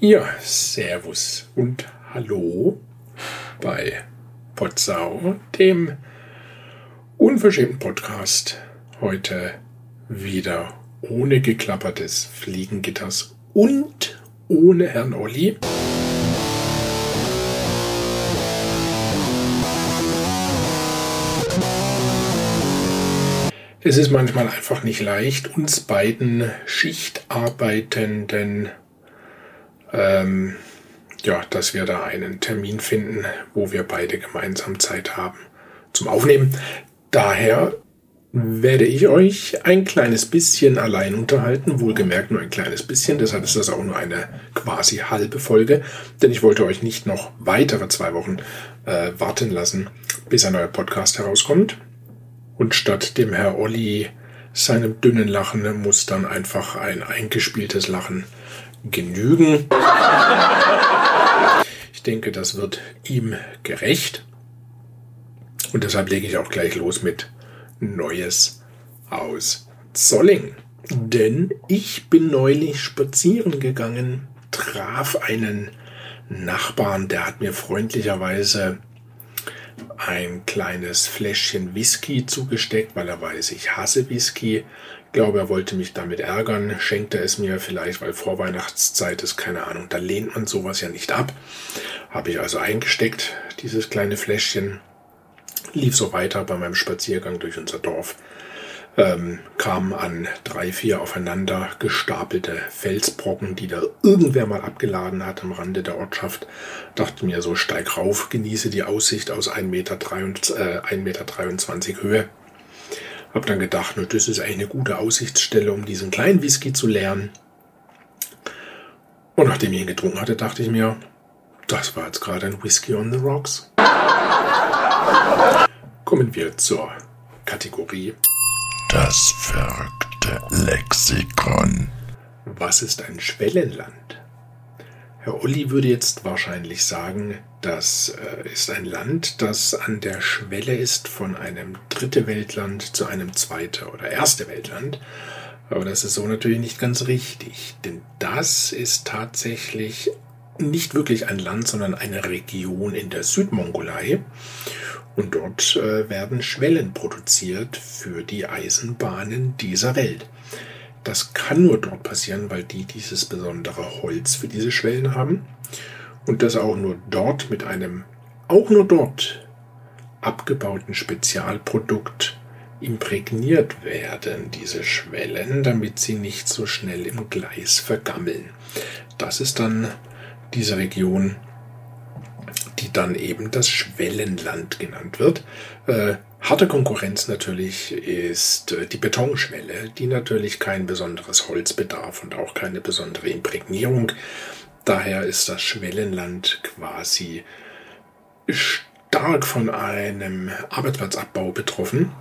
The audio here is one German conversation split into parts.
Ja, Servus und Hallo bei Potsau, dem unverschämten Podcast. Heute wieder ohne geklappertes Fliegengitters und ohne Herrn Olli. Es ist manchmal einfach nicht leicht, uns beiden Schichtarbeitenden, ähm, ja, dass wir da einen Termin finden, wo wir beide gemeinsam Zeit haben zum Aufnehmen. Daher werde ich euch ein kleines bisschen allein unterhalten, wohlgemerkt nur ein kleines bisschen, deshalb ist das auch nur eine quasi halbe Folge, denn ich wollte euch nicht noch weitere zwei Wochen äh, warten lassen, bis ein neuer Podcast herauskommt. Und statt dem Herr Olli seinem dünnen Lachen muss dann einfach ein eingespieltes Lachen genügen. Ich denke, das wird ihm gerecht. Und deshalb lege ich auch gleich los mit Neues aus Zolling. Denn ich bin neulich spazieren gegangen, traf einen Nachbarn, der hat mir freundlicherweise ein kleines Fläschchen Whisky zugesteckt, weil er weiß, ich hasse Whisky. Ich glaube, er wollte mich damit ärgern, schenkte es mir vielleicht, weil Vorweihnachtszeit ist, keine Ahnung, da lehnt man sowas ja nicht ab. Habe ich also eingesteckt, dieses kleine Fläschchen. Lief so weiter bei meinem Spaziergang durch unser Dorf ähm, kam an drei, vier aufeinander gestapelte Felsbrocken, die da irgendwer mal abgeladen hat am Rande der Ortschaft. Dachte mir so, steig rauf, genieße die Aussicht aus 1,23 Meter, äh, 1,23 Meter Höhe. Hab dann gedacht, ne, das ist eine gute Aussichtsstelle, um diesen kleinen Whisky zu lernen. Und nachdem ich ihn getrunken hatte, dachte ich mir, das war jetzt gerade ein Whisky on the Rocks. Kommen wir zur Kategorie das verrückte Lexikon. Was ist ein Schwellenland? Herr Olli würde jetzt wahrscheinlich sagen, das äh, ist ein Land, das an der Schwelle ist von einem dritte Weltland zu einem zweite oder erste Weltland. Aber das ist so natürlich nicht ganz richtig, denn das ist tatsächlich nicht wirklich ein Land, sondern eine Region in der Südmongolei. Und dort äh, werden Schwellen produziert für die Eisenbahnen dieser Welt. Das kann nur dort passieren, weil die dieses besondere Holz für diese Schwellen haben. Und das auch nur dort mit einem, auch nur dort abgebauten Spezialprodukt imprägniert werden, diese Schwellen, damit sie nicht so schnell im Gleis vergammeln. Das ist dann diese Region, die dann eben das Schwellenland genannt wird. Äh, harte Konkurrenz natürlich ist äh, die Betonschwelle, die natürlich kein besonderes Holz bedarf und auch keine besondere Imprägnierung. Daher ist das Schwellenland quasi stark von einem Arbeitsplatzabbau betroffen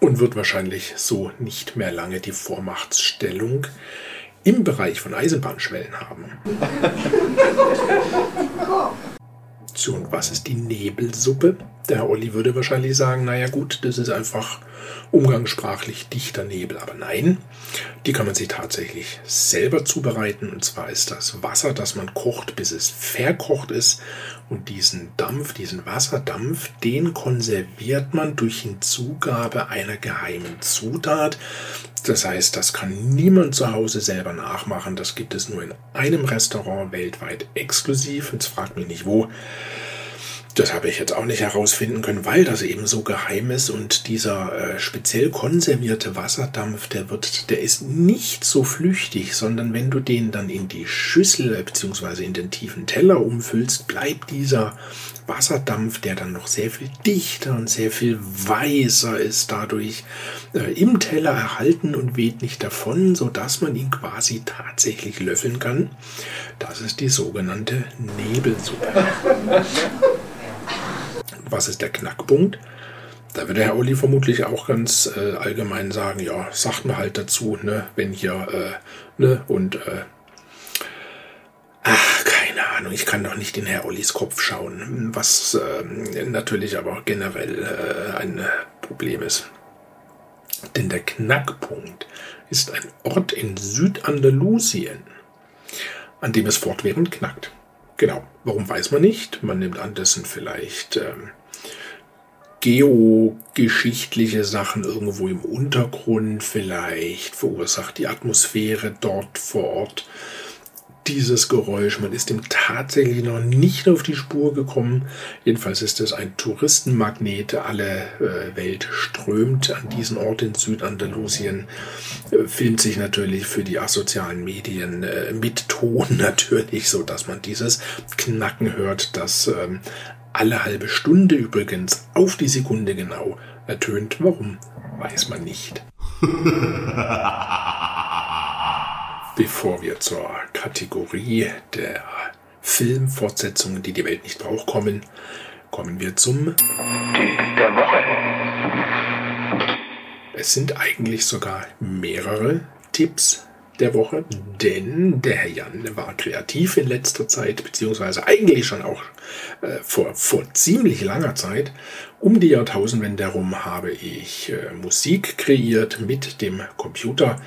und wird wahrscheinlich so nicht mehr lange die Vormachtstellung im Bereich von Eisenbahnschwellen haben. So, und was ist die Nebelsuppe? Der Olli würde wahrscheinlich sagen, naja gut, das ist einfach umgangssprachlich dichter Nebel. Aber nein, die kann man sich tatsächlich selber zubereiten. Und zwar ist das Wasser, das man kocht, bis es verkocht ist. Und diesen Dampf, diesen Wasserdampf, den konserviert man durch Hinzugabe einer geheimen Zutat. Das heißt, das kann niemand zu Hause selber nachmachen. Das gibt es nur in einem Restaurant weltweit exklusiv. Jetzt fragt mich nicht wo. Das habe ich jetzt auch nicht herausfinden können, weil das eben so geheim ist und dieser äh, speziell konservierte Wasserdampf, der wird, der ist nicht so flüchtig, sondern wenn du den dann in die Schüssel bzw. in den tiefen Teller umfüllst, bleibt dieser Wasserdampf, der dann noch sehr viel dichter und sehr viel weißer ist, dadurch äh, im Teller erhalten und weht nicht davon, so dass man ihn quasi tatsächlich löffeln kann. Das ist die sogenannte Nebelsuppe. Was ist der Knackpunkt? Da würde Herr Olli vermutlich auch ganz äh, allgemein sagen, ja, sagt mir halt dazu, ne, wenn hier, äh, ne, und, äh, ach, keine Ahnung, ich kann doch nicht in Herr Ollis Kopf schauen, was äh, natürlich aber generell äh, ein Problem ist. Denn der Knackpunkt ist ein Ort in Südandalusien. an dem es fortwährend knackt. Genau. Warum weiß man nicht? Man nimmt an, das vielleicht ähm, geogeschichtliche Sachen irgendwo im Untergrund. Vielleicht verursacht die Atmosphäre dort vor Ort dieses Geräusch. Man ist ihm tatsächlich noch nicht auf die Spur gekommen. Jedenfalls ist es ein Touristenmagnet. Alle äh, Welt strömt an diesen Ort in Südandalusien. Äh, filmt sich natürlich für die asozialen Medien äh, mit Ton natürlich, so dass man dieses Knacken hört, das ähm, alle halbe Stunde übrigens auf die Sekunde genau ertönt. Warum, weiß man nicht. Bevor wir zur Kategorie der Filmfortsetzungen, die die Welt nicht braucht, kommen, kommen wir zum Tipp der Woche. Es sind eigentlich sogar mehrere Tipps der Woche, denn der Herr Jan war kreativ in letzter Zeit, beziehungsweise eigentlich schon auch äh, vor, vor ziemlich langer Zeit. Um die Jahrtausendwende herum habe ich äh, Musik kreiert mit dem Computer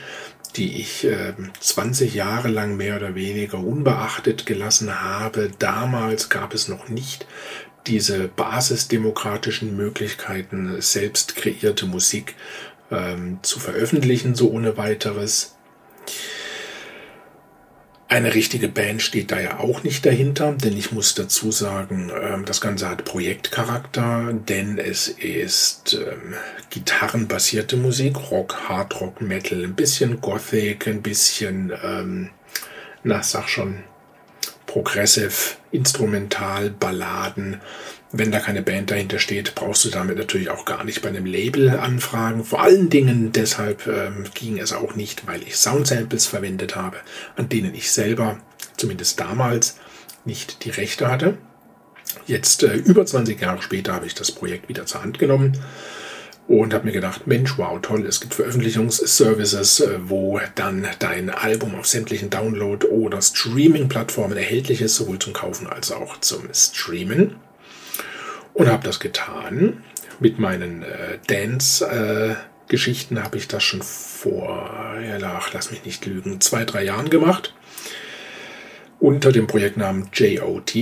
die ich äh, 20 Jahre lang mehr oder weniger unbeachtet gelassen habe. Damals gab es noch nicht diese basisdemokratischen Möglichkeiten, selbst kreierte Musik ähm, zu veröffentlichen, so ohne weiteres. Eine richtige Band steht da ja auch nicht dahinter, denn ich muss dazu sagen, ähm, das Ganze hat Projektcharakter, denn es ist ähm, gitarrenbasierte Musik, Rock, Hard Rock, Metal, ein bisschen Gothic, ein bisschen, ähm, na sag schon, Progressive, Instrumental, Balladen, wenn da keine Band dahinter steht, brauchst du damit natürlich auch gar nicht bei einem Label anfragen. Vor allen Dingen deshalb ähm, ging es auch nicht, weil ich Soundsamples verwendet habe, an denen ich selber, zumindest damals, nicht die Rechte hatte. Jetzt, äh, über 20 Jahre später, habe ich das Projekt wieder zur Hand genommen und habe mir gedacht, Mensch, wow, toll, es gibt Veröffentlichungsservices, äh, wo dann dein Album auf sämtlichen Download- oder Streaming-Plattformen erhältlich ist, sowohl zum Kaufen als auch zum Streamen und habe das getan. Mit meinen äh, Dance-Geschichten äh, habe ich das schon vor, ja, ach, lass mich nicht lügen, zwei, drei Jahren gemacht. Unter dem Projektnamen JOT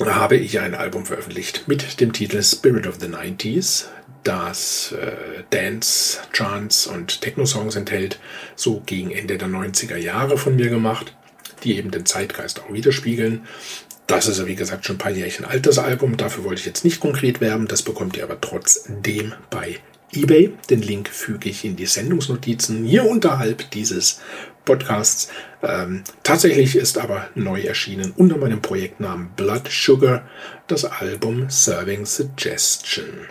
habe ich ein Album veröffentlicht mit dem Titel Spirit of the 90s, das äh, Dance, Chants und Techno-Songs enthält, so gegen Ende der 90er Jahre von mir gemacht, die eben den Zeitgeist auch widerspiegeln. Das ist ja wie gesagt schon ein paar Jährchen alt, das Album. Dafür wollte ich jetzt nicht konkret werben. Das bekommt ihr aber trotzdem bei eBay. Den Link füge ich in die Sendungsnotizen hier unterhalb dieses Podcasts. Ähm, tatsächlich ist aber neu erschienen unter meinem Projektnamen Blood Sugar das Album Serving Suggestion.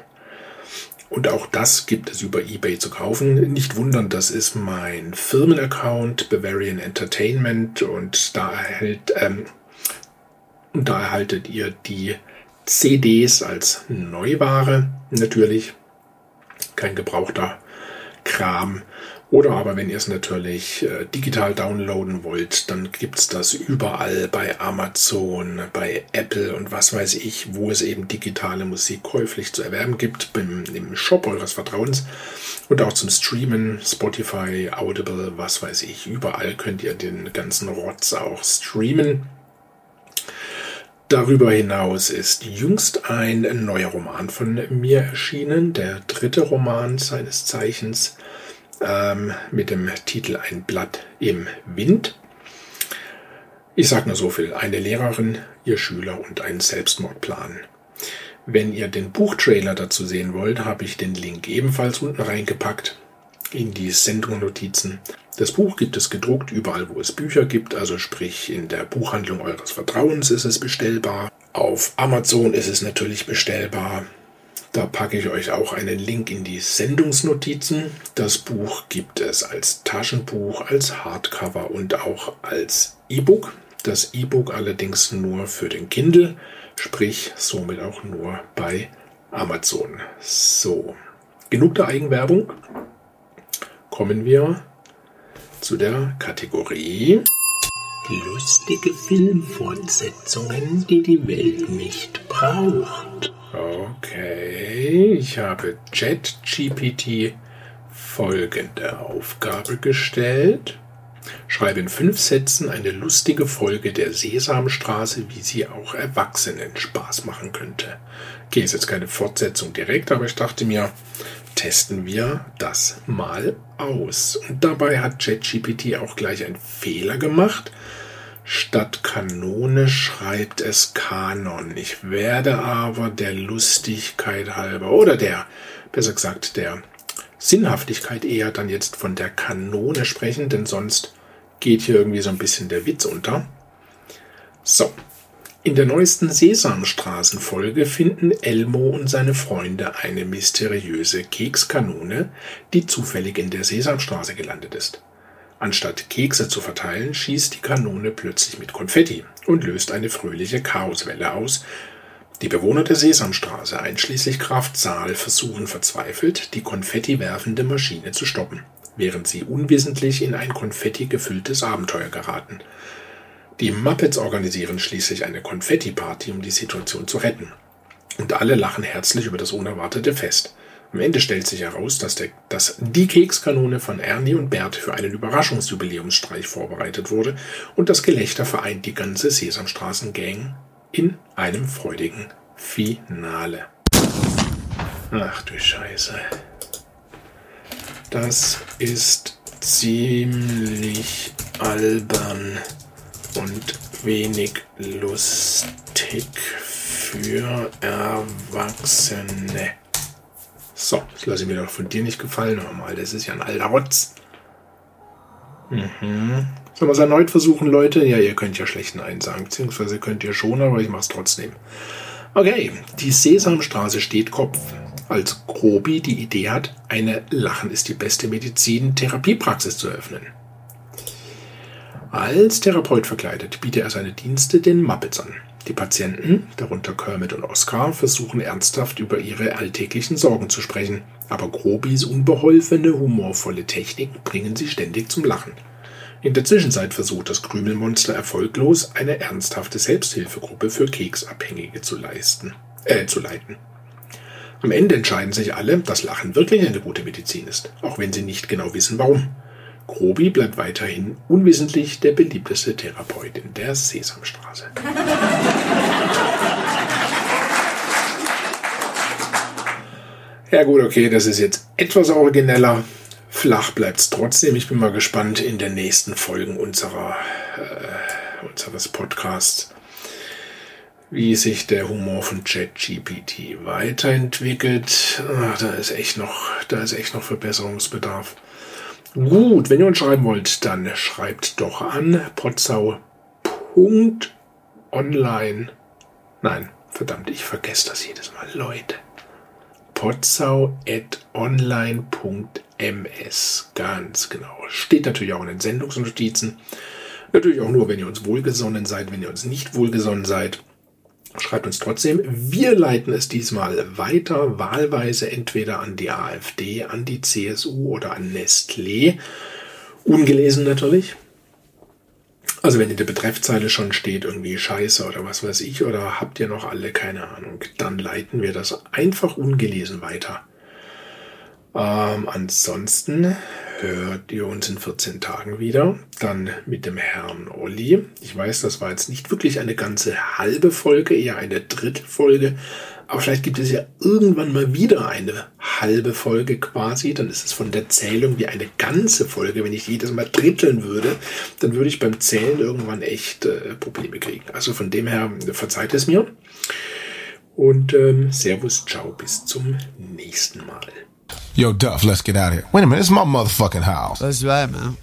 Und auch das gibt es über eBay zu kaufen. Nicht wundern, das ist mein Firmenaccount Bavarian Entertainment und da erhält ähm, da erhaltet ihr die CDs als Neuware natürlich. Kein gebrauchter Kram. Oder aber wenn ihr es natürlich äh, digital downloaden wollt, dann gibt es das überall bei Amazon, bei Apple und was weiß ich, wo es eben digitale Musik käuflich zu erwerben gibt, beim, im Shop eures Vertrauens. Und auch zum Streamen, Spotify, Audible, was weiß ich, überall könnt ihr den ganzen Rotz auch streamen. Darüber hinaus ist jüngst ein neuer Roman von mir erschienen, der dritte Roman seines Zeichens ähm, mit dem Titel Ein Blatt im Wind. Ich sage nur so viel, eine Lehrerin, ihr Schüler und ein Selbstmordplan. Wenn ihr den Buchtrailer dazu sehen wollt, habe ich den Link ebenfalls unten reingepackt in die Sendungsnotizen. Das Buch gibt es gedruckt überall, wo es Bücher gibt, also sprich in der Buchhandlung eures Vertrauens ist es bestellbar. Auf Amazon ist es natürlich bestellbar. Da packe ich euch auch einen Link in die Sendungsnotizen. Das Buch gibt es als Taschenbuch, als Hardcover und auch als E-Book. Das E-Book allerdings nur für den Kindle, sprich somit auch nur bei Amazon. So, genug der Eigenwerbung. Kommen wir zu der Kategorie Lustige Filmfortsetzungen, die die Welt nicht braucht. Okay, ich habe ChatGPT folgende Aufgabe gestellt. Schreibe in fünf Sätzen eine lustige Folge der Sesamstraße, wie sie auch Erwachsenen Spaß machen könnte. Okay, ist jetzt keine Fortsetzung direkt, aber ich dachte mir, testen wir das mal aus. Und dabei hat ChatGPT auch gleich einen Fehler gemacht. Statt Kanone schreibt es Kanon. Ich werde aber der Lustigkeit halber oder der, besser gesagt, der Sinnhaftigkeit eher dann jetzt von der Kanone sprechen, denn sonst geht hier irgendwie so ein bisschen der Witz unter. So. In der neuesten Sesamstraßenfolge finden Elmo und seine Freunde eine mysteriöse Kekskanone, die zufällig in der Sesamstraße gelandet ist. Anstatt Kekse zu verteilen, schießt die Kanone plötzlich mit Konfetti und löst eine fröhliche Chaoswelle aus. Die Bewohner der Sesamstraße, einschließlich Graf Zahl, versuchen verzweifelt, die Konfetti werfende Maschine zu stoppen während sie unwissentlich in ein Konfetti gefülltes Abenteuer geraten. Die Muppets organisieren schließlich eine Konfetti-Party, um die Situation zu retten. Und alle lachen herzlich über das unerwartete Fest. Am Ende stellt sich heraus, dass, der, dass die Kekskanone von Ernie und Bert für einen Überraschungsjubiläumsstreich vorbereitet wurde und das Gelächter vereint die ganze Sesamstraßen-Gang in einem freudigen Finale. Ach du Scheiße. Das ist ziemlich albern und wenig lustig für Erwachsene. So, das lasse ich mir doch von dir nicht gefallen. Normal, das ist ja ein alter Rotz. Mhm. Sollen wir es erneut versuchen, Leute? Ja, ihr könnt ja schlecht Nein sagen, beziehungsweise könnt ihr schon, aber ich mache es trotzdem. Okay, die Sesamstraße steht Kopf als Grobi die Idee hat, eine Lachen ist die beste Medizin Therapiepraxis zu eröffnen. Als Therapeut verkleidet bietet er seine Dienste den Muppets an. Die Patienten, darunter Kermit und Oscar, versuchen ernsthaft über ihre alltäglichen Sorgen zu sprechen, aber Grobis unbeholfene, humorvolle Techniken bringen sie ständig zum Lachen. In der Zwischenzeit versucht das Krümelmonster erfolglos, eine ernsthafte Selbsthilfegruppe für Keksabhängige zu leisten, äh, zu leiten. Am Ende entscheiden sich alle, dass Lachen wirklich eine gute Medizin ist, auch wenn sie nicht genau wissen, warum. Grobi bleibt weiterhin unwissentlich der beliebteste Therapeut in der Sesamstraße. Ja gut, okay, das ist jetzt etwas origineller. Flach bleibt es trotzdem. Ich bin mal gespannt in den nächsten Folgen unserer, äh, unseres Podcasts wie sich der Humor von ChatGPT weiterentwickelt. Ach, da ist echt noch, da ist echt noch Verbesserungsbedarf. Gut, wenn ihr uns schreiben wollt, dann schreibt doch an potzau.online. Nein, verdammt, ich vergesse das jedes Mal, Leute. potzau.online.ms. Ganz genau. Steht natürlich auch in den Sendungsnotizen. Natürlich auch nur, wenn ihr uns wohlgesonnen seid, wenn ihr uns nicht wohlgesonnen seid. Schreibt uns trotzdem. Wir leiten es diesmal weiter, wahlweise entweder an die AfD, an die CSU oder an Nestlé. Ungelesen natürlich. Also wenn in der Betreffzeile schon steht irgendwie Scheiße oder was weiß ich oder habt ihr noch alle keine Ahnung, dann leiten wir das einfach ungelesen weiter. Ähm, ansonsten hört ihr uns in 14 Tagen wieder. Dann mit dem Herrn Olli. Ich weiß, das war jetzt nicht wirklich eine ganze halbe Folge, eher eine dritte Folge. Aber vielleicht gibt es ja irgendwann mal wieder eine halbe Folge quasi. Dann ist es von der Zählung wie eine ganze Folge. Wenn ich jedes Mal dritteln würde, dann würde ich beim Zählen irgendwann echt äh, Probleme kriegen. Also von dem her verzeiht es mir. Und ähm, Servus, ciao, bis zum nächsten Mal. Yo, Duff, let's get out of here. Wait a minute, it's my motherfucking house. That's right, man.